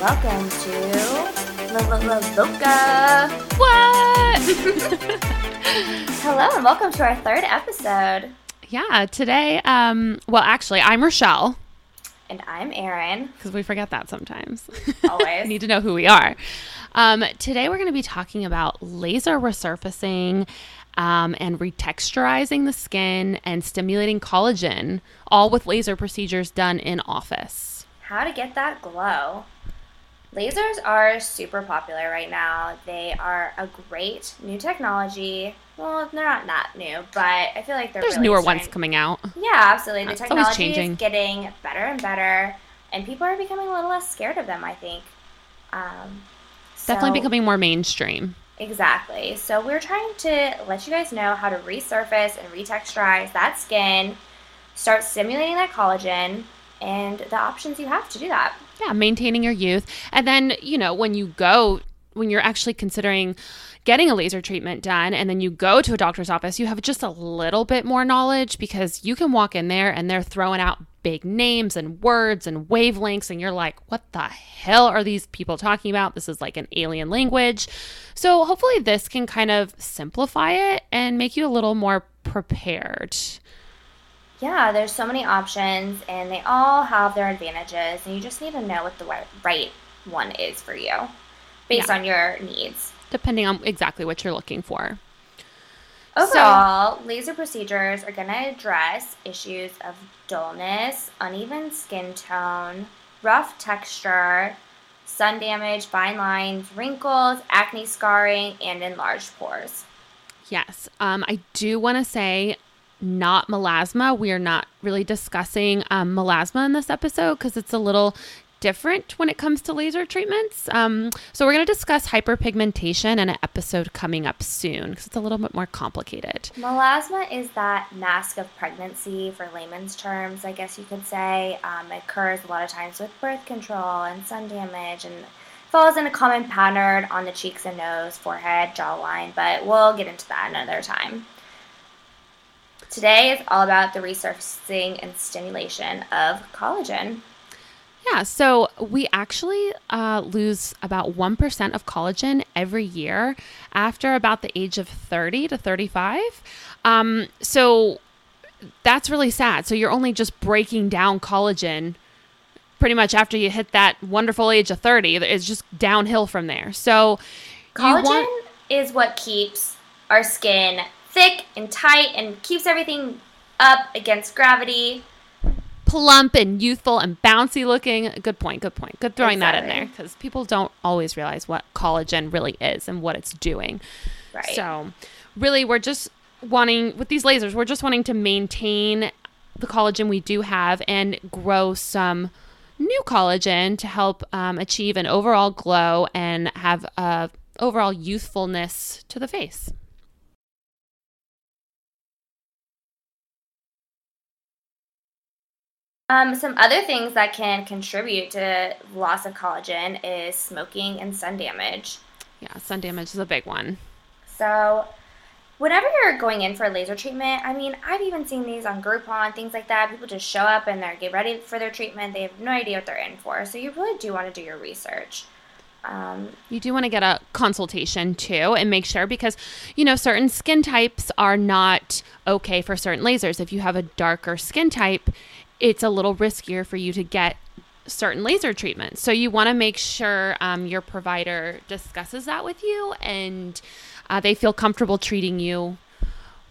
welcome to La La La Loca. What? Hello, and welcome to our third episode. yeah, today, um, well, actually, I'm Rochelle And I'm Erin. because we forget that sometimes. Always. Need to know who we are. Um, today, we're going to be talking about laser resurfacing um, and retexturizing the skin and stimulating collagen, all with laser procedures done in office. How to get that glow. Lasers are super popular right now. They are a great new technology. Well, they're not that new, but I feel like they're There's really newer starting- ones coming out. Yeah, absolutely. The It's technology is getting better and better, and people are becoming a little less scared of them. I think. Um, Definitely becoming more mainstream. Exactly. So we're trying to let you guys know how to resurface and retexturize that skin, start stimulating that collagen, and the options you have to do that. yeah maintaining your youth. And then you know when you go when you're actually considering getting a laser treatment done and then you go to a doctor's office you have just a little bit more knowledge because you can walk in there and they're throwing out big names and words and wavelengths and you're like what the hell are these people talking about? This is like an alien language. So hopefully this can kind of simplify it and make you a little more prepared Yeah, there's so many options, and they all have their advantages, and you just need to know what the right one is for you based Yeah. on your needs. depending on exactly what you're looking for Overall, laser procedures are going to address issues of dullness, uneven skin tone, rough texture, sun damage, fine lines, wrinkles, acne scarring, and enlarged pores. Yes. Um, I do want to say not melasma. We are not really discussing um, melasma in this episode because it's a little different when it comes to laser treatments. Um, so we're going to discuss hyperpigmentation in an episode coming up soon because it's a little bit more complicated. Melasma is that mask of pregnancy, for layman's terms, I guess you could say. Um, it occurs a lot of times with birth control and sun damage and falls in a common pattern on the cheeks and nose, forehead, jawline, but we'll get into that another time. Today is all about the resurfacing and stimulation of collagen. Yeah, so we actually uh, lose about 1% of collagen every year after about the age of 30 to 35. Um, so that's really sad. So you're only just breaking down collagen pretty much after you hit that wonderful age of 30. It's just downhill from there. So Collagen want- is what keeps our skin thick and tight and keeps everything up against gravity. plump and youthful and bouncy looking. Good point. Good point. Good throwing that in there because people don't always realize what collagen really is and what it's doing. Right. So, really, we're just wanting with these lasers, we're just wanting to maintain the collagen we do have and grow some new collagen to help um, achieve an overall glow and have a overall youthfulness to the face. Um, some other things that can contribute to loss of collagen is smoking and sun damage. Yeah, sun damage is a big one. So, whenever you're going in for a laser treatment, I mean, I've even seen these on Groupon, things like that. People just show up and they're get ready for their treatment. They have no idea what they're in for. So, you really do want to do your research. Um, You do want to get a consultation too and make sure because, you know, certain skin types are not okay for certain lasers. If you have a darker skin type, it's a little riskier for you to get certain laser treatments. So you want to make sure um, your provider discusses that with you and uh, they feel comfortable treating you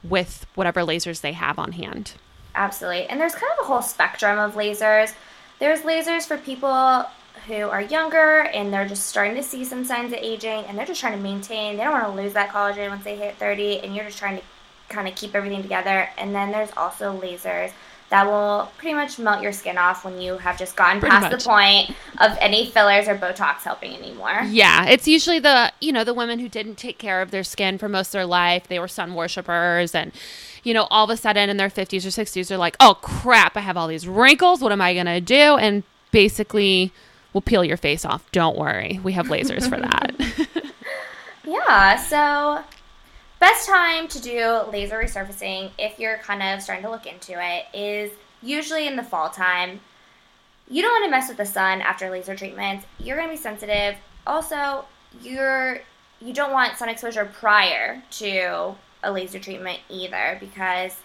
with whatever lasers they have on hand. Absolutely. And there's kind of a whole spectrum of lasers. There's lasers for people who are younger and they're just starting to see some signs of aging and they're just trying to maintain. They don't want to lose that collagen once they hit 30 and you're just trying to kind of keep everything together. And then there's also lasers that will pretty much melt your skin off when you have just gotten Pretty past much. the point of any fillers or Botox helping anymore. Yeah, it's usually the you know the women who didn't take care of their skin for most of their life. They were sun worshippers, and you know all of a sudden in their fifties or sixties, they're like, "Oh crap, I have all these wrinkles. What am I gonna do?" And basically, we'll peel your face off. Don't worry, we have lasers for that. Yeah, so best time to do laser resurfacing if you're kind of starting to look into it is usually in the fall time. you don't want to mess with the sun after laser treatments. You're going to be sensitive. Also, you're you don't want sun exposure prior to a laser treatment either because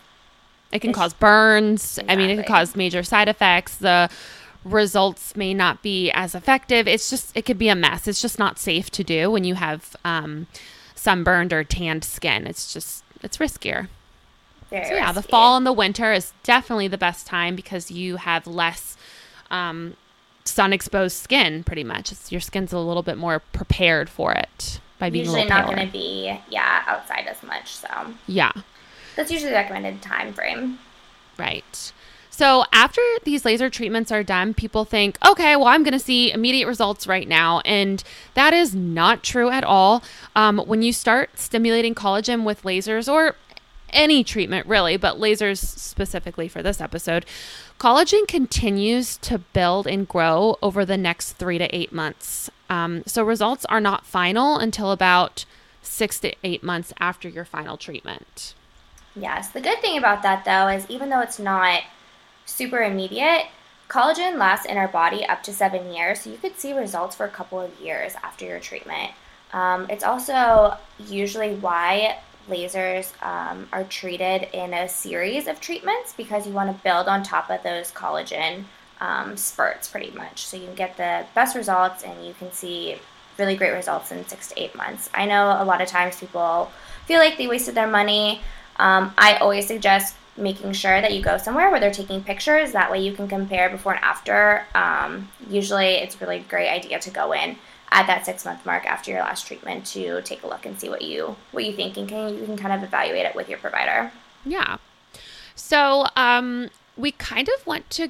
it can cause burns. Exactly. I mean, it can cause major side effects. The results may not be as effective. It's just, it could be a mess. It's just not safe to do when you have um, sunburned or tanned skin. It's just, it's riskier. very So, yeah, the fall and the winter is definitely the best time because you have less um, sun exposed skin, pretty much. It's, your skin's a little bit more prepared for it by being usually a little not going to be yeah outside as much. So Yeah. that's usually the recommended time frame. Right. So after these laser treatments are done, people think, okay, well, I'm going to see immediate results right now. And that is not true at all. Um, when you start stimulating collagen with lasers or any treatment really, but lasers specifically for this episode, collagen continues to build and grow over the next three to eight months. Um, so results are not final until about six to eight months after your final treatment. Yes, the good thing about that though is even though it's not super immediate, collagen lasts in our body up to seven years, so you could see results for a couple of years after your treatment. Um, it's also usually why lasers um, are treated in a series of treatments because you want to build on top of those collagen um, spurts pretty much. So you can get the best results and you can see really great results in six to eight months. I know a lot of times people feel like they wasted their money. Um, I always suggest making sure that you go somewhere where they're taking pictures. That way you can compare before and after. Um, usually it's a really great idea to go in at that six month mark after your last treatment to take a look and see what you what you think and can, you can kind of evaluate it with your provider. Yeah. So um, we kind of want to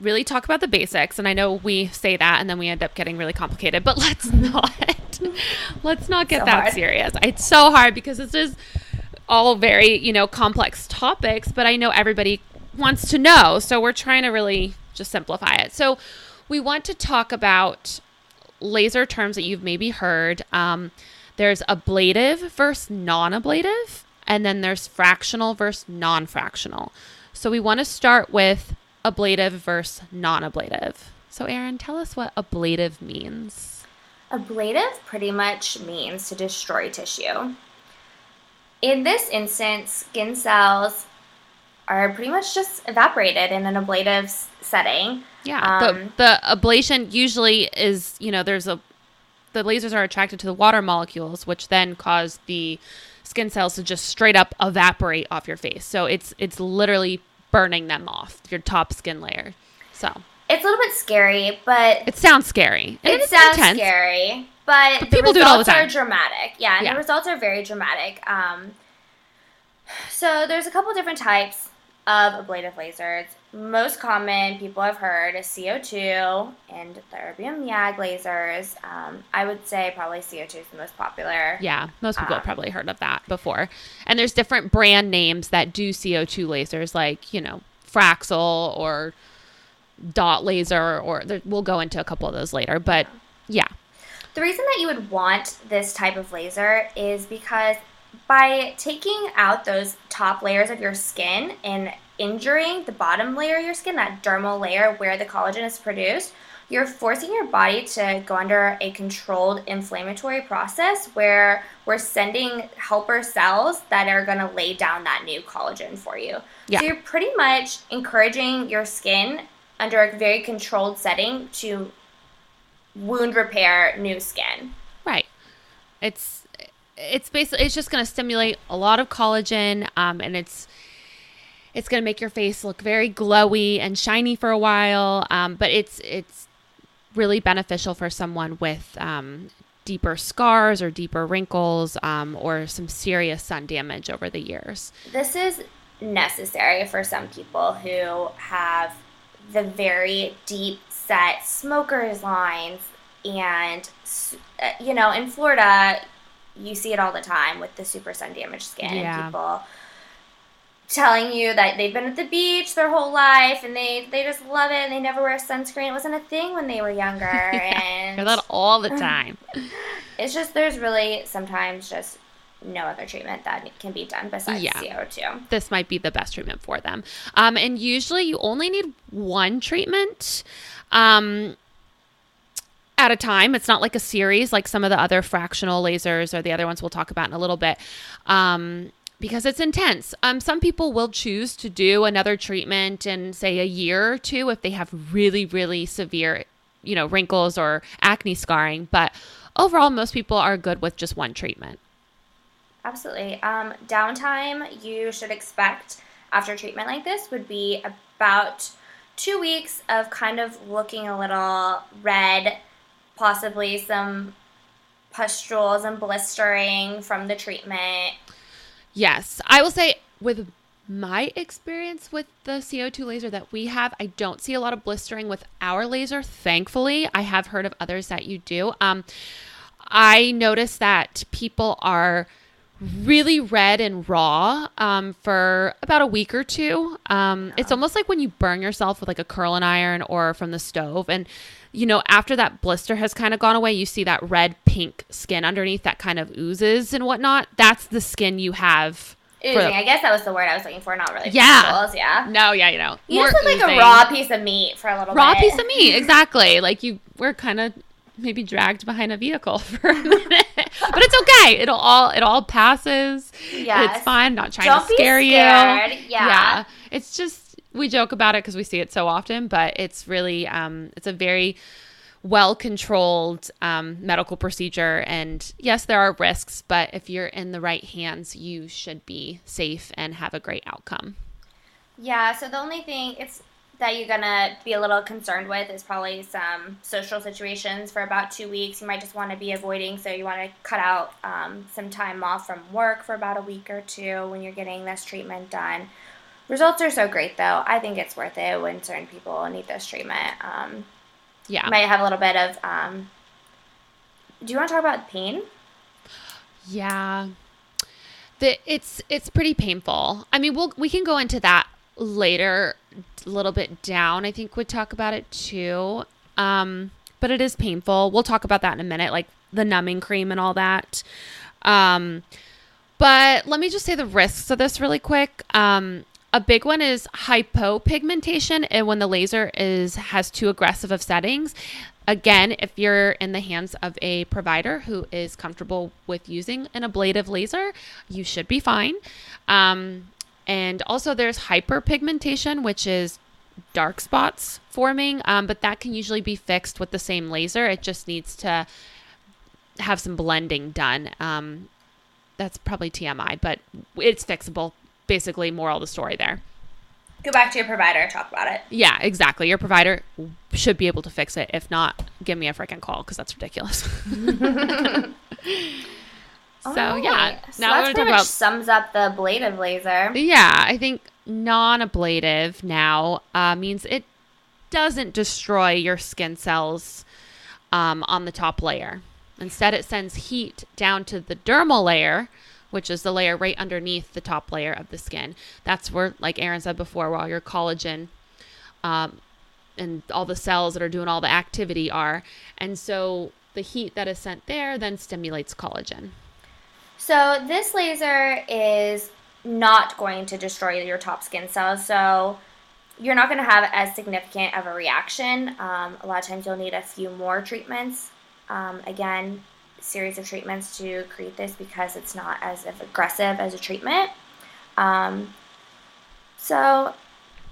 really talk about the basics, and I know we say that, and then we end up getting really complicated. But let's not. let's not get So that hard. serious. It's so hard because this is all very you know complex topics, but I know everybody wants to know, so we're trying to really just simplify it. So we want to talk about laser terms that you've maybe heard. Um, there's ablative versus non-ablative, and then there's fractional versus non-fractional. So we want to start with ablative versus non-ablative. So Erin, tell us what ablative means. Ablative pretty much means to destroy tissue. In this instance, skin cells are pretty much just evaporated in an ablative setting. Yeah, Um, the the ablation usually is you know there's a the lasers are attracted to the water molecules, which then cause the skin cells to just straight up evaporate off your face. So it's it's literally burning them off your top skin layer. So It's a little bit scary, but it sounds scary. It it's sounds intense. scary. But, But the people do it all the results are dramatic. Yeah, and Yeah. the results are very dramatic. Um, so there's a couple different types of ablative lasers. Most common people have heard is CO2 and the erbium YAG lasers. Um, I would say probably CO2 is the most popular. Yeah, most people have Um, probably heard of that before. And there's different brand names that do CO2 lasers, like you know Fraxel or Dot Laser, or there, we'll go into a couple of those later. But yeah, The reason that you would want this type of laser is because by taking out those top layers of your skin and injuring the bottom layer of your skin, that dermal layer where the collagen is produced, you're forcing your body to go under a controlled inflammatory process where we're sending helper cells that are going to lay down that new collagen for you. Yeah. So you're pretty much encouraging your skin under a very controlled setting to wound repair new skin. Right. It's it's basically it's just going to stimulate a lot of collagen, um, and it's it's going to make your face look very glowy and shiny for a while. Um, but it's it's really beneficial for someone with um, deeper scars or deeper wrinkles um, or some serious sun damage over the years. This is necessary for some people who have the very deep set smokers lines and uh, you know in Florida you see it all the time with the super sun damaged skin Yeah. and people telling you that they've been at the beach their whole life and they they just love it and they never wear sunscreen it wasn't a thing when they were younger and Hear that all the time. it's just there's really sometimes just no other treatment that can be done besides Yeah. CO2. this might be the best treatment for them. Um, and usually you only need one treatment um, at a time. It's not like a series like some of the other fractional lasers or the other ones we'll talk about in a little bit. Um, because it's intense. Um, some people will choose to do another treatment in, say, a year or two if they have really, really severe, you know, wrinkles or acne scarring. But overall, most people are good with just one treatment. Absolutely. Um, downtime you should expect after treatment like this would be about two weeks of kind of looking a little red, possibly some pustules and blistering from the treatment. Yes, I will say with my experience with the CO2 laser that we have, I don't see a lot of blistering with our laser. Thankfully, I have heard of others that you do. Um, I notice that people are really red and raw um, for about a week or two. Um, It's almost like when you burn yourself with like a curling iron or from the stove. And, you know, after that blister has kind of gone away, you see that red pink skin underneath that kind of oozes and whatnot. That's the skin you have. Oozing. the- I guess that was the word I was looking for, not really Yeah. yeah. no, yeah, you know. You look like a raw piece of meat for a little raw bit. piece of meat. Exactly. Like you were kind of maybe dragged behind a vehicle for a minute, but it's okay. It'll all it all passes. Yes. It's fine. Not trying Don't to scare you. Yeah. It's just we joke about it because we see it so often, but it's really um it's a very well controlled um, medical procedure and yes there are risks but if you're in the right hands you should be safe and have a great outcome Yeah, so the only thing it's that you're gonna be a little concerned with is probably some social situations for about two weeks. You might just want to be avoiding, so you want to cut out um, some time off from work for about a week or two when you're getting this treatment done. Results are so great, though. I think it's worth it when certain people need this treatment. Um, yeah might have a little bit of. Um, do you want to talk about pain? Yeah. The it's it's pretty painful. I mean, we'll we can go into that later a little bit down. I think we'd talk about it too. Um but it is painful. We'll talk about that in a minute like the numbing cream and all that. Um but let me just say the risks of this really quick. Um a big one is hypopigmentation and when the laser is has too aggressive of settings again if you're in the hands of a provider who is comfortable with using an ablative laser you should be fine um, and also there's hyperpigmentation which is dark spots forming um, but that can usually be fixed with the same laser it just needs to have some blending done um, that's probably tmi but it's fixable basically moral of the story there Go back to your provider, and talk about it. yeah, exactly. Your provider should be able to fix it. If not, give me a freaking call because that's ridiculous. so Alright, yeah, so now we're that's pretty talk much about sums up the ablative laser. yeah. I think non-ablative now uh, means it doesn't destroy your skin cells um, on the top layer. Instead, it sends heat down to the dermal layer, which is the layer right underneath the top layer of the skin. That's where, like Erin said before, while your collagen um, and all the cells that are doing all the activity are. And so the heat that is sent there then stimulates collagen. So this laser is not going to destroy your top skin cells. So you're not going to have as significant of a reaction. Um, a lot of times you'll need a few more treatments. Um, again, series of treatments to create this because it's not as aggressive as a treatment. Um, so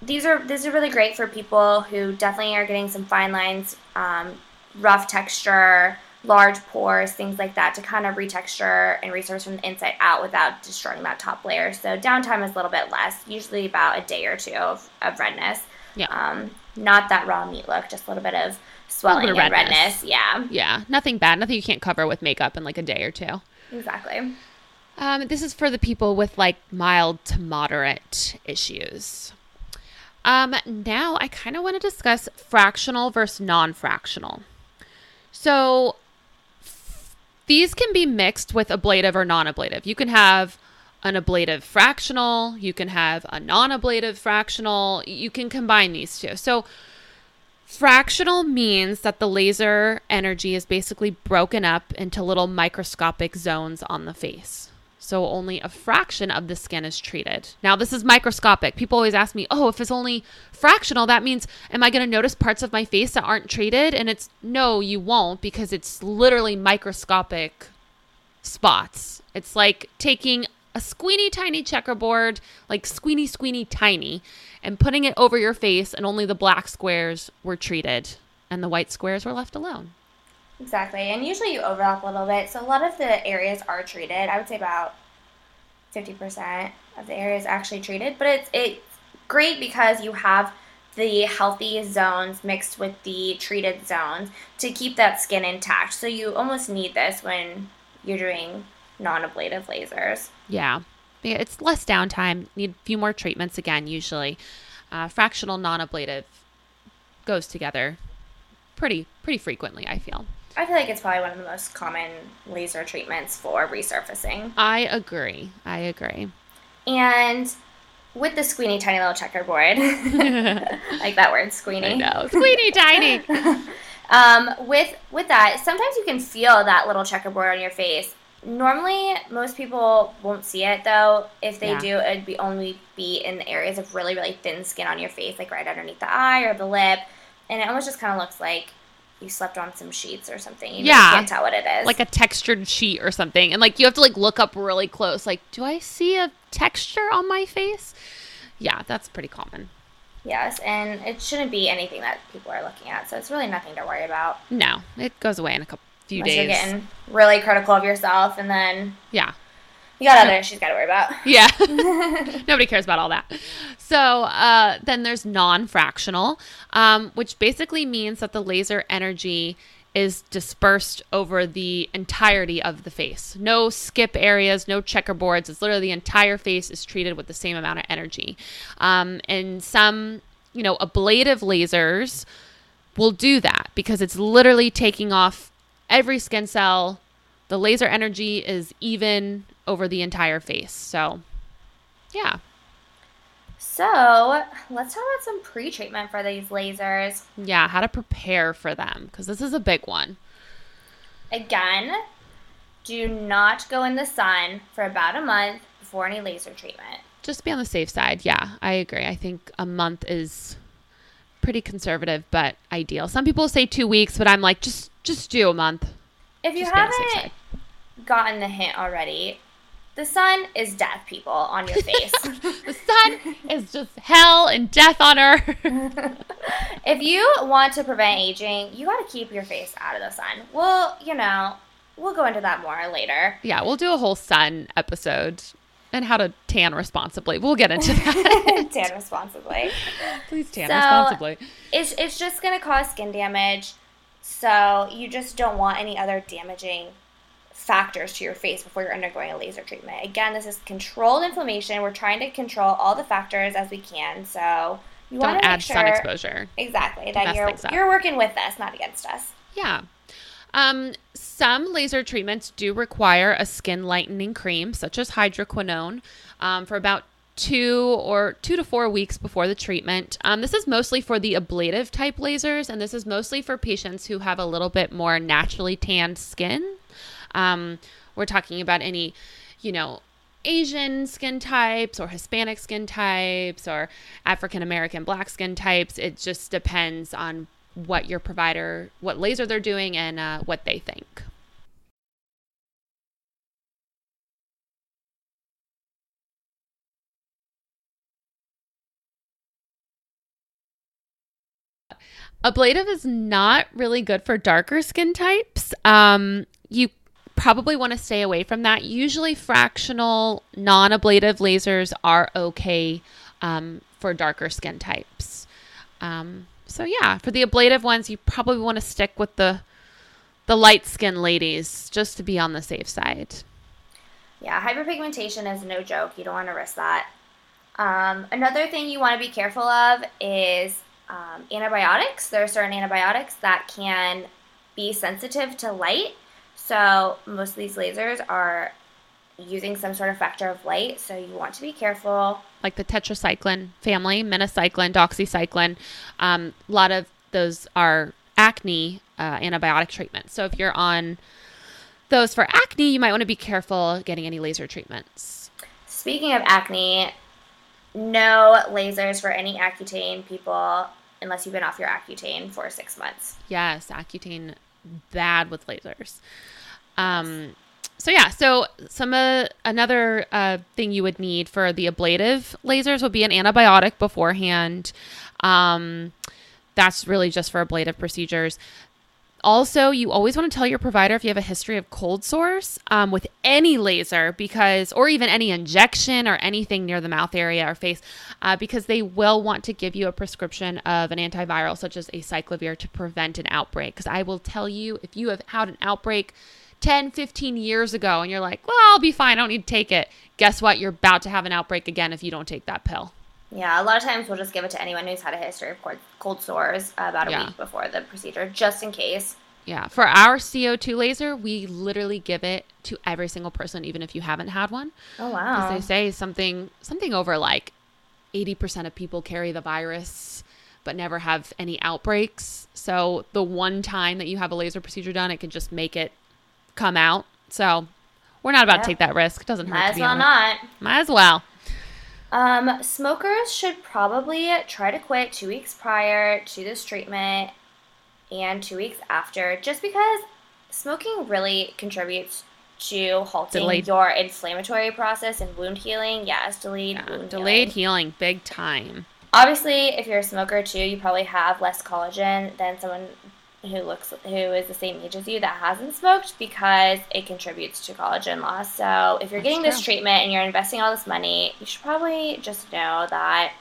these are these are really great for people who definitely are getting some fine lines, um, rough texture, large pores, things like that to kind of retexture and resource from the inside out without destroying that top layer. So downtime is a little bit less, usually about a day or two of, of redness. Yeah. Um, not that raw meat look, just a little bit of swelling bit of and redness. redness. Yeah, Yeah, nothing bad, nothing you can't cover with makeup in like a day or two. exactly. Um, this is for the people with like mild to moderate issues. Um, now I kind of want to discuss fractional versus non-fractional. So f- these can be mixed with ablative or non-ablative. You can have an ablative fractional, you can have a non-ablative fractional. You can combine these two. So Fractional means that the laser energy is basically broken up into little microscopic zones on the face. So only a fraction of the skin is treated. Now, this is microscopic. People always ask me, oh, if it's only fractional, that means, am I going to notice parts of my face that aren't treated? And it's no, you won't because it's literally microscopic spots. It's like taking a squeeny tiny checkerboard, like squeeny, squeeny tiny, and putting it over your face, and only the black squares were treated and the white squares were left alone. Exactly. And usually you overlap a little bit. So a lot of the areas are treated. I would say about 50% of the areas actually treated, but it's it's great because you have the healthy zones mixed with the treated zones to keep that skin intact. So you almost need this when you're doing non-ablative lasers. Yeah. Yeah, it's less downtime. Need a few more treatments again, usually. Uh, fractional non-ablative goes together pretty pretty frequently, I feel. I feel like it's probably one of the most common laser treatments for resurfacing. I agree. I agree. And with the squeeny tiny little checkerboard, like that word, squeeny. I know, squeeny tiny. um, with with that, sometimes you can feel that little checkerboard on your face. Normally, most people won't see it though. If they yeah. do, it'd be only be in the areas of really really thin skin on your face, like right underneath the eye or the lip and it almost just kind of looks like you slept on some sheets or something. You yeah, can't tell what it is. Like a textured sheet or something, and like you have to like look up really close. Like, do I see a texture on my face? Yeah, that's pretty common. Yes, and it shouldn't be anything that people are looking at, so it's really nothing to worry about. No, it goes away in a couple few Unless days. You're getting really critical of yourself, and then yeah, you got other issues got to worry about. Yeah. Nobody cares about all that. So uh, then there's non fractional, um, which basically means that the laser energy is dispersed over the entirety of the face. No skip areas, no checkerboards. It's literally the entire face is treated with the same amount of energy. Um, and some, you know, ablative lasers will do that because it's literally taking off every skin cell. The laser energy is even over the entire face. So, yeah. So, let's talk about some pre treatment for these lasers. Yeah, how to prepare for them because this is a big one. Again, do not go in the sun for about a month before any laser treatment. Just be on the safe side. Yeah, I agree. I think a month is pretty conservative but ideal. Some people say 2 weeks, but I'm like just just do a month. If you just haven't gotten the hint already, the sun is death, people, on your face. the sun is just hell and death on earth. if you want to prevent aging, you got to keep your face out of the sun. Well, you know, we'll go into that more later. Yeah, we'll do a whole sun episode and how to tan responsibly. We'll get into that. tan responsibly. Please tan so responsibly. It's it's just going to cause skin damage. So, you just don't want any other damaging factors to your face before you're undergoing a laser treatment. Again, this is controlled inflammation. We're trying to control all the factors as we can. So you want to add sure, sun exposure. Exactly. That you're you're working with us, not against us. Yeah. Um, some laser treatments do require a skin lightening cream, such as hydroquinone, um, for about two or two to four weeks before the treatment. Um, this is mostly for the ablative type lasers, and this is mostly for patients who have a little bit more naturally tanned skin. Um, we're talking about any, you know, Asian skin types or Hispanic skin types or African American black skin types. It just depends on what your provider, what laser they're doing, and uh, what they think. Ablative is not really good for darker skin types. Um, you probably want to stay away from that. Usually, fractional non ablative lasers are okay um, for darker skin types. Um, so, yeah, for the ablative ones, you probably want to stick with the the light skin ladies just to be on the safe side. Yeah, hyperpigmentation is no joke. You don't want to risk that. Um, another thing you want to be careful of is um, antibiotics. There are certain antibiotics that can be sensitive to light. So most of these lasers are using some sort of factor of light, so you want to be careful. Like the tetracycline family, minocycline, doxycycline. Um, a lot of those are acne uh, antibiotic treatments. So if you're on those for acne, you might want to be careful getting any laser treatments. Speaking of acne, no lasers for any Accutane people unless you've been off your Accutane for six months. Yes, Accutane bad with lasers. Um, so yeah, so some uh, another uh, thing you would need for the ablative lasers would be an antibiotic beforehand. Um, that's really just for ablative procedures. Also, you always want to tell your provider if you have a history of cold sores um, with any laser, because or even any injection or anything near the mouth area or face, uh, because they will want to give you a prescription of an antiviral such as acyclovir to prevent an outbreak. Because I will tell you, if you have had an outbreak 10, 15 years ago and you're like, well, I'll be fine, I don't need to take it. Guess what? You're about to have an outbreak again if you don't take that pill. Yeah, a lot of times we'll just give it to anyone who's had a history of cold, cold sores uh, about a Yeah. week before the procedure, just in case. Yeah, for our CO2 laser, we literally give it to every single person, even if you haven't had one. Oh Because wow. they say something something over like 80% of people carry the virus but never have any outbreaks. So the one time that you have a laser procedure done, it can just make it come out. So we're not about Yeah. to take that risk. It doesn't hurt Might to as be well not. Might as well. Um, smokers should probably try to quit two weeks prior to this treatment and two weeks after, just because smoking really contributes to halting Delayed- your inflammatory process and wound healing. Yes, delayed Yeah, wound delayed healing. healing, big time. Obviously, if you're a smoker too, you probably have less collagen than someone who looks who is the same age as you that hasn't smoked because it contributes to collagen loss. So, if you're That's getting this treatment and you're investing all this money, you should probably just know that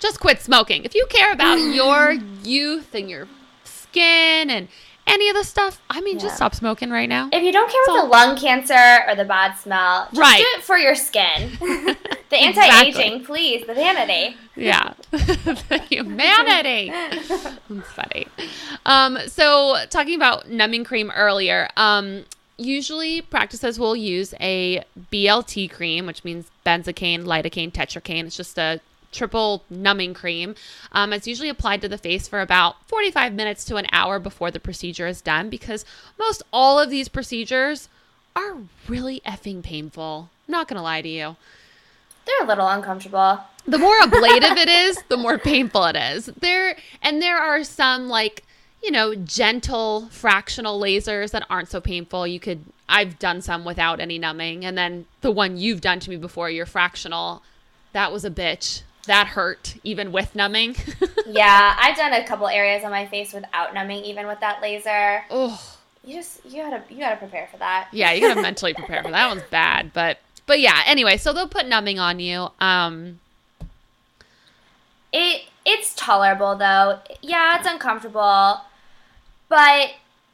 Just quit smoking. If you care about your youth and your skin and any of the stuff, I mean, Yeah. just stop smoking right now. if you don't care about the lung cancer or the bad smell, just Right. do it for your skin. the anti-aging, please, the vanity. Yeah. humanity. That's funny. Um, so talking about numbing cream earlier, um, usually practices will use a BLT cream, which means benzocaine, lidocaine, tetracaine. It's just a triple numbing cream. Um, it's usually applied to the face for about 45 minutes to an hour before the procedure is done because most all of these procedures are really effing painful. I'm not going to lie to you They're a little uncomfortable. The more ablative it is, the more painful it is. There and there are some like, you know, gentle fractional lasers that aren't so painful. You could I've done some without any numbing and then the one you've done to me before, your fractional, that was a bitch. That hurt even with numbing. yeah, I've done a couple areas on my face without numbing, even with that laser. oh, You just you gotta you gotta prepare for that. yeah, you got to mentally prepare for that. that one's bad, but but yeah, anyway, so they'll put numbing on you. Um It it's tolerable though. Yeah, it's uncomfortable, but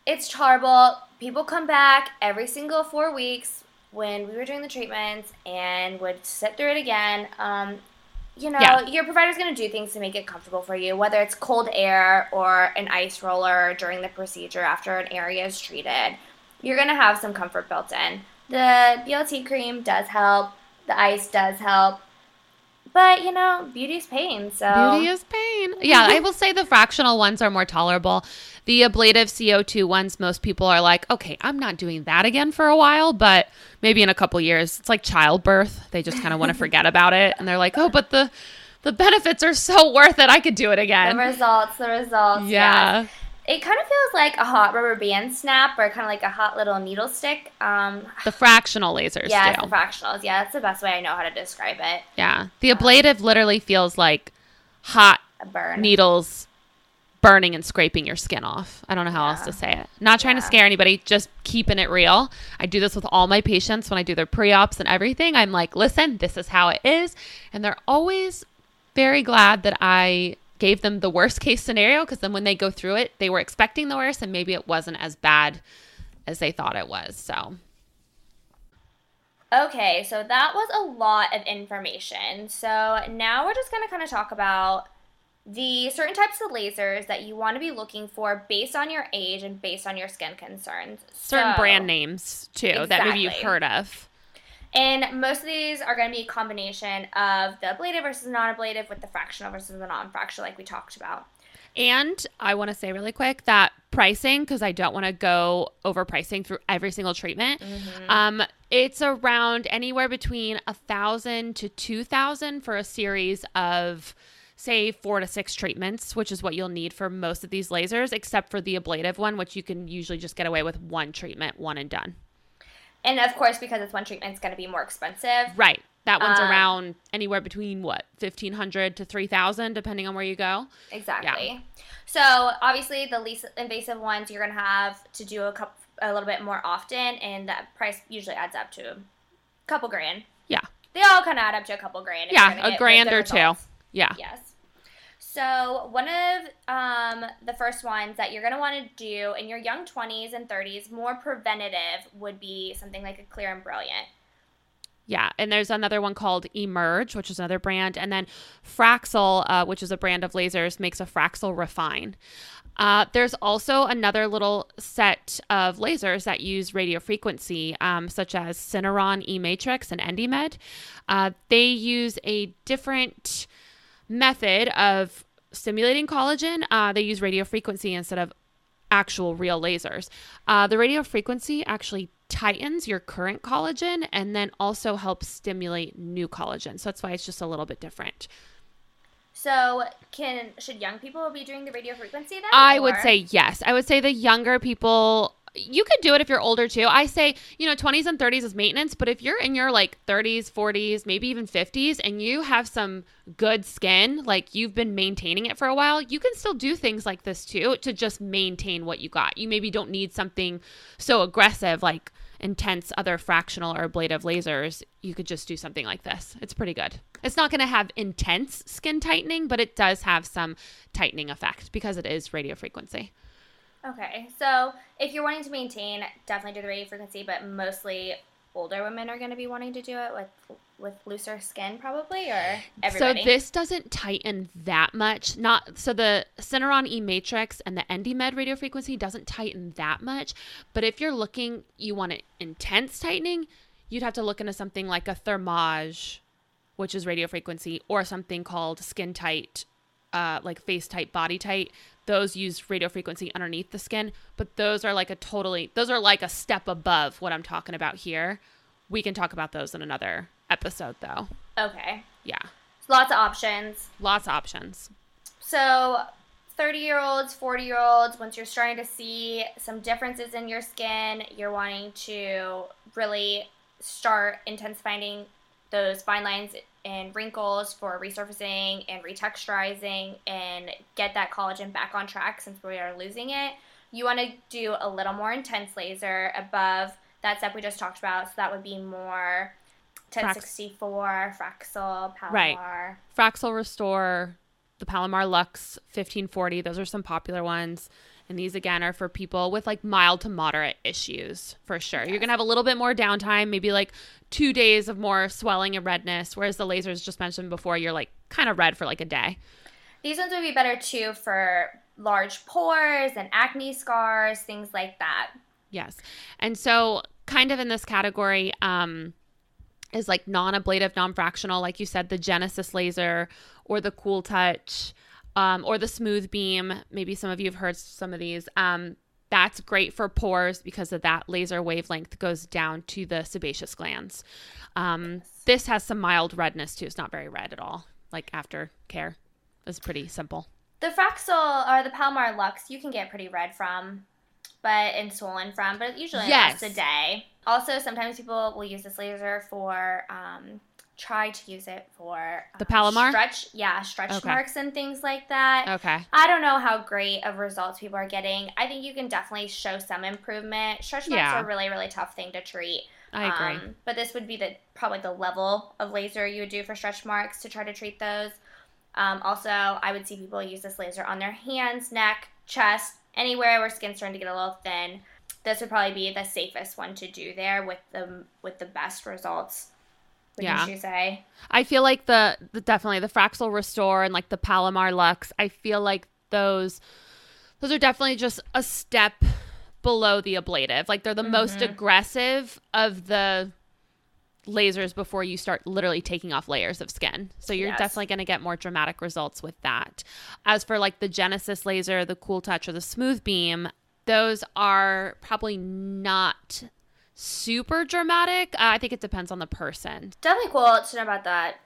it's tolerable. People come back every single four weeks when we were doing the treatments and would sit through it again. Um, you know, Yeah. your provider's going to do things to make it comfortable for you, whether it's cold air or an ice roller during the procedure after an area is treated. You're going to have some comfort built in. The BLT cream does help, the ice does help. But, you know, beauty's pain, so Beauty is pain. Yeah, I will say the fractional ones are more tolerable. The ablative CO2 ones, most people are like, okay, I'm not doing that again for a while, but maybe in a couple years. It's like childbirth. They just kind of want to forget about it. And they're like, oh, but the the benefits are so worth it. I could do it again. The results, the results. Yeah. yes. It kind of feels like a hot rubber band snap or kind of like a hot little needle stick. Um, The fractional lasers yeah, do. the fractionals. Yeah, that's the best way I know how to describe it. yeah. The ablative literally feels like hot burn. needles burning and scraping your skin off. I don't know how else to say it. Not trying to scare anybody, just keeping it real. I do this with all my patients when I do their pre-ops and everything. I'm like, "Listen, this is how it is." And they're always very glad that I gave them the worst case scenario because then when they go through it, they were expecting the worst and maybe it wasn't as bad as they thought it was. So, Okay, so that was a lot of information. So now we're just going to kind of talk about the certain types of lasers that you want to be looking for based on your age and based on your skin concerns. certain So- brand names too that maybe you've heard of. And most of these are going to be a combination of the ablative versus non ablative with the fractional versus the non fractional, like we talked about. And I want to say really quick that pricing, because I don't want to go overpricing through every single treatment. Mm-hmm. Um, it's around anywhere between a thousand to two thousand for a series of say four to six treatments, which is what you'll need for most of these lasers, except for the ablative one, which you can usually just get away with one treatment, one and done. And of course, because it's one treatment, it's going to be more expensive. Right. That one's Um, around anywhere between what, fifteen hundred to three thousand, depending on where you go. Exactly. So obviously, the least invasive ones you're going to have to do a couple, a little bit more often, and that price usually adds up to a couple grand. Yeah. They all kind of add up to a couple grand. Yeah, a grand or two. Yeah. Yes. So one of um, the first ones that you're going to want to do in your young 20s and 30s, more preventative, would be something like a Clear and Brilliant. Yeah, and there's another one called Emerge, which is another brand, and then Fraxel, uh, which is a brand of lasers, makes a Fraxel Refine. Uh, there's also another little set of lasers that use radio frequency, um, such as Cineron E Matrix and EndyMed. Uh, they use a different method of stimulating collagen. Uh, they use radio frequency instead of actual real lasers. Uh, the radio frequency actually tightens your current collagen and then also helps stimulate new collagen. So that's why it's just a little bit different. So can should young people be doing the radio frequency then? I would say yes. I would say the younger people you could do it if you're older too. I say, you know, 20s and 30s is maintenance, but if you're in your like 30s, 40s, maybe even 50s and you have some good skin, like you've been maintaining it for a while, you can still do things like this too to just maintain what you got. You maybe don't need something so aggressive like intense other fractional or ablative lasers. You could just do something like this. It's pretty good. It's not going to have intense skin tightening, but it does have some tightening effect because it is radio frequency. Okay, so if you're wanting to maintain, definitely do the radio frequency, but mostly older women are going to be wanting to do it with with looser skin, probably, or everybody. So this doesn't tighten that much. Not so the Cineron E Matrix and the EndyMed radio frequency doesn't tighten that much. But if you're looking, you want it intense tightening, you'd have to look into something like a Thermage, which is radio frequency, or something called Skin Tight, uh, like FaceTite, Body Tight. Those use radio frequency underneath the skin, but those are like a totally, those are like a step above what I'm talking about here. We can talk about those in another episode, though. okay, Yeah. lots of options. Lots of options. So, 30 year olds, 40 year olds, once you're starting to see some differences in your skin, you're wanting to really start intensifying those fine lines and wrinkles for resurfacing and retexturizing and get that collagen back on track since we are losing it. You want to do a little more intense laser above that step we just talked about. So that would be more 1064, Fraxel, Palomar. Right. Fraxel Restore, the Palomar Lux 1540. Those are some popular ones. And these again are for people with like mild to moderate issues for sure. You're gonna have a little bit more downtime, maybe like two days of more swelling and redness, whereas the lasers just mentioned before, you're like kind of red for like a day. These ones would be better too for large pores and acne scars, things like that. Yes. And so, kind of in this category, um, is like non ablative, non fractional, like you said, the Genesis laser or the Cool Touch um, or the Smooth Beam. Maybe some of you have heard some of these. Um, that's great for pores because of that laser wavelength goes down to the sebaceous glands. Um, this has some mild redness too. It's not very red at all. Like after care, it's pretty simple. The Fraxel or the Palomar Lux, you can get pretty red from, but and swollen from, but it usually Yes. lasts a day. Also, sometimes people will use this laser for um, try to use it for The um, Palomar? stretch, yeah, stretch Okay. marks and things like that. Okay. I don't know how great of results people are getting. I think you can definitely show some improvement. Stretch marks Yeah. are a really, really tough thing to treat. I agree. Um, but this would be the probably the level of laser you would do for stretch marks to try to treat those. Um, also, I would see people use this laser on their hands, neck, chest, anywhere where skin's starting to get a little thin. This would probably be the safest one to do there with the with the best results. Yeah. you say? I feel like the, the definitely the Fraxel Restore and like the Palomar Lux. I feel like those those are definitely just a step below the ablative. Like they're the most aggressive of the lasers before you start literally taking off layers of skin. So you're Yes. definitely going to get more dramatic results with that. As for like the Genesis laser, the Cool Touch, or the Smooth Beam, those are probably not super dramatic. Uh, I think it depends on the person. Definitely cool to know about that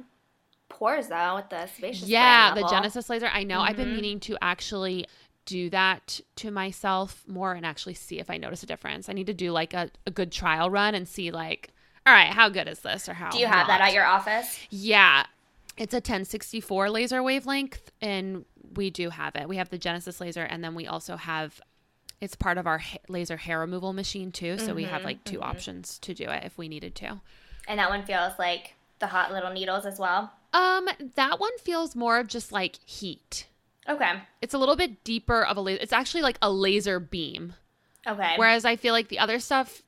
pores though with the sebaceous Yeah, the. Genesis laser. I know. I've been Mhm. meaning to actually do that to myself more and actually see if I notice a difference. I need to do like a, a good trial run and see like, all right, how good is this or how Do you have that at your office? Yeah. It's a 1064 laser wavelength and we do have it. We have the Genesis laser and then we also have it's part of our ha- laser hair removal machine too, so we have Mhm, like 2 mhm. options to do it if we needed to. And that one feels like the hot little needles as well. Um that one feels more of just like heat. Okay. It's a little bit deeper of a laser. It's actually like a laser beam. Okay. Whereas I feel like the other stuff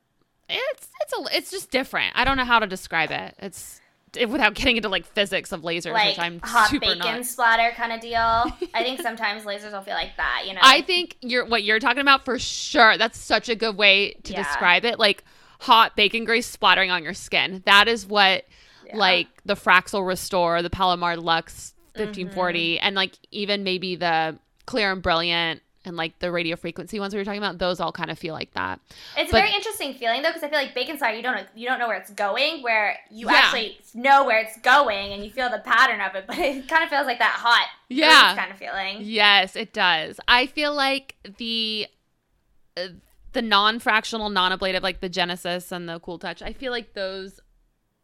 it's it's a it's just different. I don't know how to describe it. It's it, without getting into like physics of lasers, like which I'm hot super bacon not. splatter kind of deal. I think sometimes lasers will feel like that, you know. I think you're what you're talking about for sure. That's such a good way to Yeah. describe it. Like hot bacon grease splattering on your skin. That is what Yeah. like the Fraxel Restore, the Palomar Lux 1540, Mm-hmm. and like even maybe the Clear and Brilliant and like the radio frequency ones we were talking about, those all kind of feel like that. It's but- a very interesting feeling though, because I feel like bacon splatter, you don't know, you don't know where it's going, where you Yeah. actually know where it's going and you feel the pattern of it, but it kind of feels like that hot Yeah. kind of feeling. Yes, it does. I feel like the uh, the non-fractional, non-ablative, like the Genesis and the Cool Touch. I feel like those.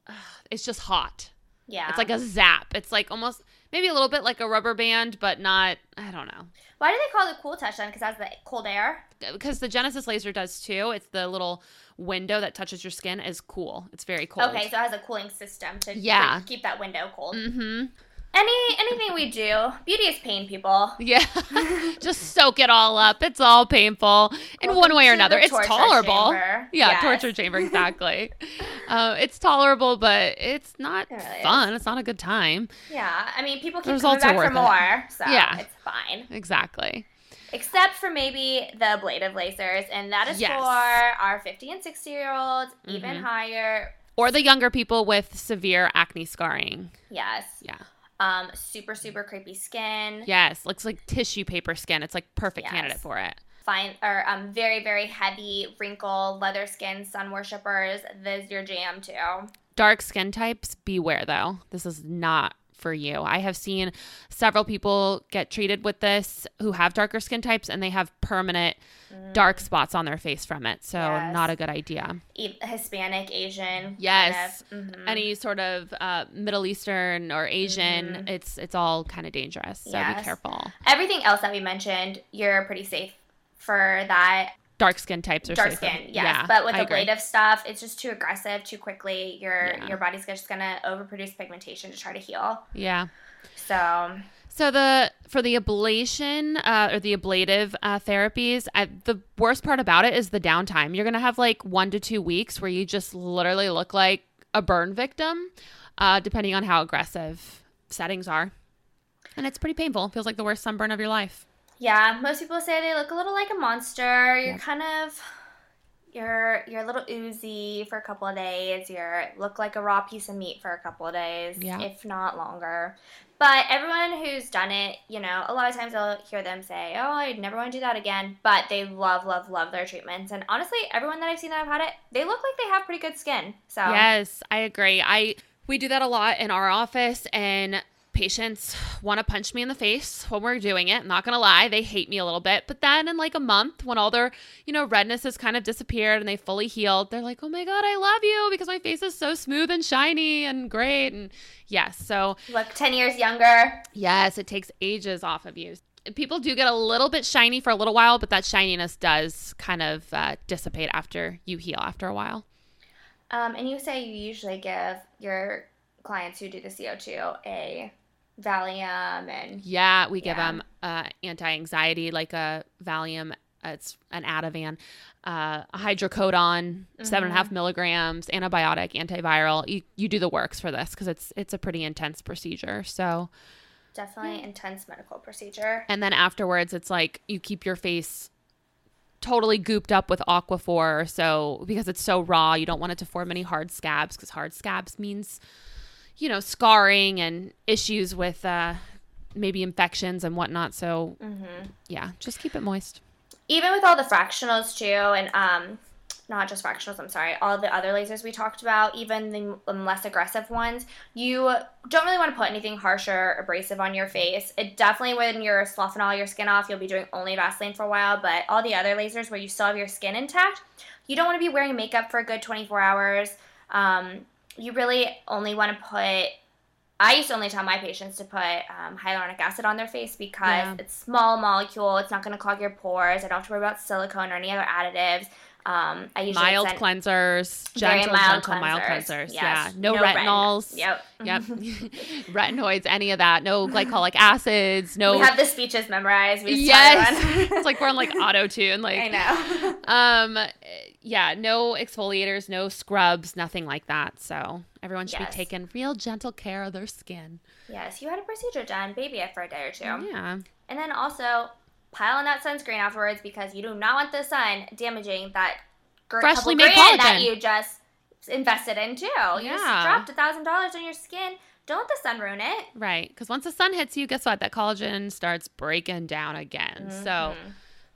Uh, it's just hot. Yeah, It's like a zap. It's like almost maybe a little bit like a rubber band, but not. I don't know why do they call it cool touch then? Because that's the cold air. because the Genesis laser does too. It's the little window that touches your skin is cool. It's very cold. Okay, so it has a cooling system to Yeah. keep that window cold. Mm-hmm. Any anything we do, beauty is pain, people. Yeah. just soak it all up. It's all painful in Welcome one way or another. It's tolerable. chamber. Yeah, Yes. torture chamber exactly. uh, it's tolerable, but it's not It really is. fun. It's not a good time. Yeah, I mean, people keep coming back for it. more, so Yeah. it's fine. Exactly. Except for maybe the ablative lasers, and that is Yes. for our 50 and 60 year olds, even Mhm. higher. Or the younger people with severe acne scarring. Yes. Yeah. Um, super, super creepy skin. Yes, looks like tissue paper skin. It's like perfect Yes. candidate for it. Fine, or um, very, very heavy wrinkle, leather skin, sun worshippers. This is your jam too. Dark skin types, beware though. This is not for you. I have seen several people get treated with this who have darker skin types and they have permanent dark spots on their face from it. So, Mm. Yes. not a good idea. Hispanic, Asian. Yes. Kind of, mhm. Any sort of uh, Middle Eastern or Asian, it's it's all kind of dangerous. So be Mm-hmm. Careful. Everything else that we mentioned, you're pretty safe for that. Dark skin types are dark safer. skin, yes. Yeah, but with I agree. ablative stuff, it's just too aggressive, too quickly. Your Yeah. your body's just gonna overproduce pigmentation to try to heal. Yeah. So So the for the ablation uh, or the ablative uh, therapies, I, the worst part about it is the downtime. You're gonna have like one to two weeks where you just literally look like a burn victim, uh, depending on how aggressive settings are, and it's pretty painful. Feels like the worst sunburn of your life. Yeah, most people say they look a little like a monster. You're Yep. kind of you're you're a little oozy for a couple of days. You're look like a raw piece of meat for a couple of days, Yeah. if not longer. But everyone who's done it, you know, a lot of times I'll hear them say, "Oh, I'd never want to do that again." But they love, love, love their treatments, and honestly, everyone that I've seen that I've had it, they look like they have pretty good skin. So Yes, I agree. I we do that a lot in our office and patients want to punch me in the face when we're doing it. Not going to lie, they hate me a little bit. But then in like a month when all their, you know, redness has kind of disappeared and they fully healed, they're like, "Oh my god, I love you because my face is so smooth and shiny and great." And yes, so look 10 years younger. yes, it takes ages off of you. People do get a little bit shiny for a little while, but that shininess does kind of uh, dissipate after you heal after a while. Um, and you say you usually give your clients who do the CO2 a Valium and Yeah, we give Yeah. them uh, anti-anxiety like a Valium. uh, It's an Ativan, uh, a hydrocodone, seven and a half Mm-hmm. milligrams, antibiotic, antiviral. You, you do the works for this because it's it's a pretty intense procedure. So, definitely intense medical procedure. and then afterwards, it's like you keep your face totally gooped up with Aquaphor. So because it's so raw, you don't want it to form any hard scabs because hard scabs means, you know, scarring and issues with uh, maybe infections and whatnot. So yeah, just keep it moist. even with all the fractionals too, and um, not just fractionals. I'm sorry, all the other lasers we talked about, even the um, less aggressive ones, you don't really want to put anything harsher, abrasive on your face. It definitely when you're sloughing all your skin off, you'll be doing only Vaseline for a while. But all the other lasers where you still have your skin intact, you don't want to be wearing makeup for a good 24 hours. Um, you really only want to put I used to only tell my patients to put um, hyaluronic acid on their face because Yeah. it's small molecule. It's not going to clog your pores. I don't have to worry about silicone or any other additives. Um, I usually Mild cleansers, gentle, mild gentle, mild cleansers. cleansers. Yes. Yeah, no, retin- retinols. Yep. Yep. Retinoids, any of that. No glycolic acids. No. We have the speeches memorized. We yes. it's like we're on like auto tune. Like I know. Um, yeah, no exfoliators, no scrubs, nothing like that. So everyone should Yes. be taking real gentle care of their skin. yes, you had a procedure done. Baby it for a day or two. Yeah, And then also pile on that sunscreen afterwards because you do not want the sun damaging that gr- Freshly made grand that you just invested in too. You Yeah. just dropped a thousand dollars on your skin. Don't let the sun ruin it. right. Because once the sun hits you, guess what? That collagen starts breaking down again. So, Mhm.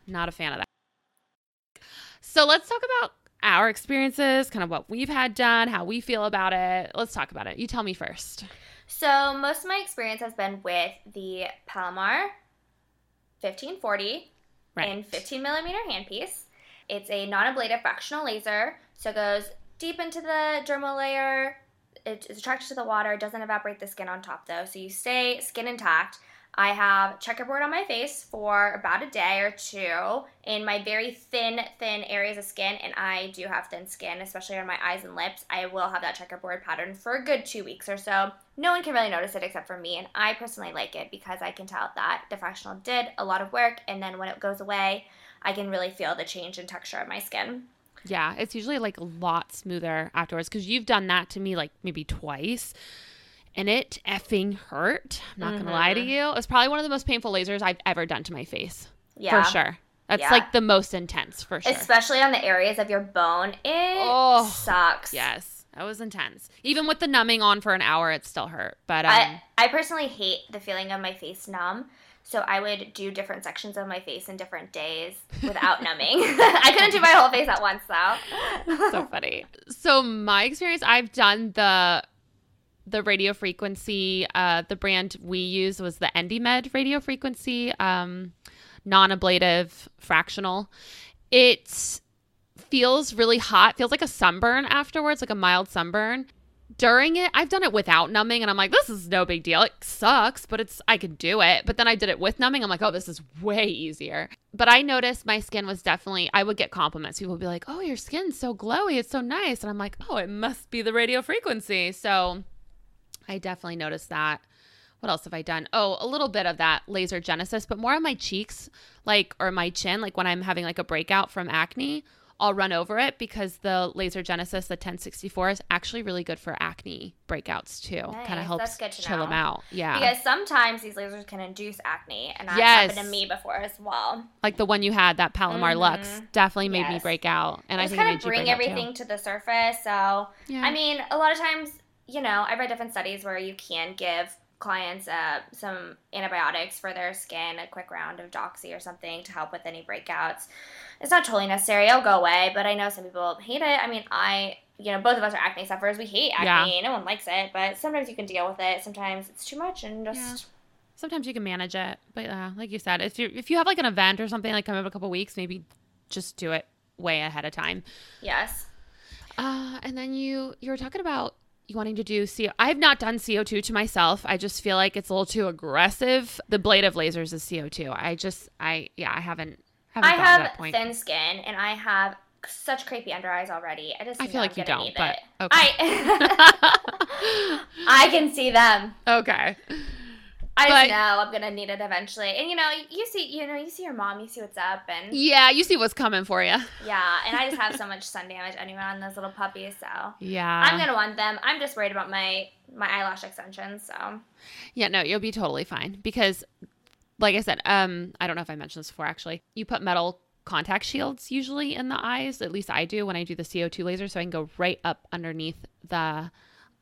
not a fan of that. So let's talk about our experiences, kind of what we've had done, how we feel about it. Let's talk about it. You tell me first. So most of my experience has been with the Palomar 1540 Right. in 15 millimeter handpiece. It's a non-ablative fractional laser, so it goes deep into the dermal layer. It is attracted to the water. It doesn't evaporate the skin on top though, so you stay skin intact. I have checkerboard on my face for about a day or two in my very thin, thin areas of skin, and I do have thin skin, especially on my eyes and lips. I will have that checkerboard pattern for a good two weeks or so. No one can really notice it except for me, and I personally like it because I can tell that the fractional did a lot of work, and then when it goes away, I can really feel the change in texture of my skin. Yeah, it's usually like a lot smoother afterwards because you've done that to me like maybe twice. And it effing hurt. I'm not gonna lie to Mm-hmm. you. It's probably one of the most painful lasers I've ever done to my face. Yeah. For sure. That's Yeah. like the most intense for sure. Especially on the areas of your bone. It Oh, sucks. yes. That was intense. Even with the numbing on for an hour, it still hurt. But um, I, I personally hate the feeling of my face numb. So I would do different sections of my face in different days without numbing. I couldn't do my whole face at once though. so funny. So my experience, I've done the the radio frequency. Uh, the brand we use was the EndyMed radio frequency, um, non-ablative fractional. It feels really hot. Feels like a sunburn afterwards, like a mild sunburn. During it, I've done it without numbing, and I'm like, this is no big deal. It sucks, but it's I can do it. But then I did it with numbing. I'm like, oh, this is way easier. But I noticed my skin was definitely. I would get compliments. People would be like, oh, your skin's so glowy. It's so nice, and I'm like, oh, it must be the radio frequency. So I definitely noticed that. What else have I done? Oh, a little bit of that laser genesis, but more on my cheeks, like or my chin, like when I'm having like a breakout from acne. I'll run over it because the laser genesis, the 1064, is actually really good for acne breakouts too. kind of helps chill know. them out. Yeah, Because sometimes these lasers can induce acne, and that's Yes. happened to me before as well. like the one you had, that Palomar Lux, Mhm. definitely made me Yes. break out, and I I just kind of bring break out, too. everything to the surface. So Yeah. I mean, a lot of times, you know, I've read different studies where you can give clients uh, some antibiotics for their skin, a quick round of doxy or something to help with any breakouts. It's not totally necessary; it'll go away. But I know some people hate it. I mean, I, you know, both of us are acne sufferers. We hate acne. No one likes it, but sometimes you can deal with it. Sometimes it's too much, and just Sometimes you can manage it, but yeah, like you said, if you if you have like an event or something like coming up a couple weeks, maybe just do it way ahead of time. yes. Uh, and then you you were talking about wanting to do CO. I have not done CO two to myself. I just feel like it's a little too aggressive. The ablative lasers is CO two. I just I yeah I haven't haven't I have thin skin, and I have such creepy under eyes already. I just I feel like you don't, but okay. I I can see them. okay. I But- know I'm gonna need it eventually. And you know, you see, you know, you see your mom, you see what's up, and Yeah, you see what's coming for you. yeah. And I just have so much sun damage anyway on those little puppies, so Yeah. I'm gonna want them. I'm just worried about my my eyelash extensions. So Yeah, no, you'll be totally fine because like I said, um I don't know if I mentioned this before actually. You put metal contact shields usually in the eyes. At least I do when I do the CO2 laser. So I can go right up underneath the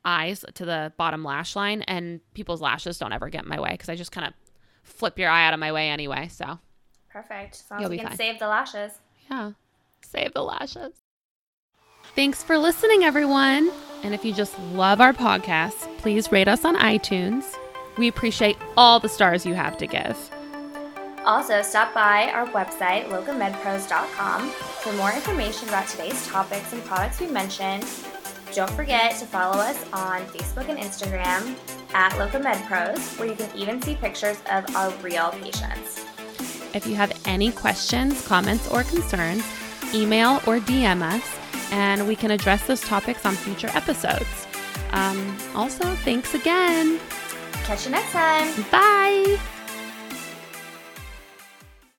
eyes to the bottom lash line. And people's lashes don't ever get in my way because I just kind of flip your eye out of my way anyway. So Perfect. As long You'll as we can fine. save the lashes. yeah, save the lashes. Thanks for listening, everyone. And if you just love our podcast, please rate us on iTunes. We appreciate all the stars you have to give. Also, stop by our website, locumedpros.com, for more information about today's topics and products we mentioned. Don't forget to follow us on Facebook and Instagram at locumedpros, where you can even see pictures of our real patients. If you have any questions, comments, or concerns, email or DM us, and we can address those topics on future episodes. Um, also, thanks again. Catch you next time. Bye.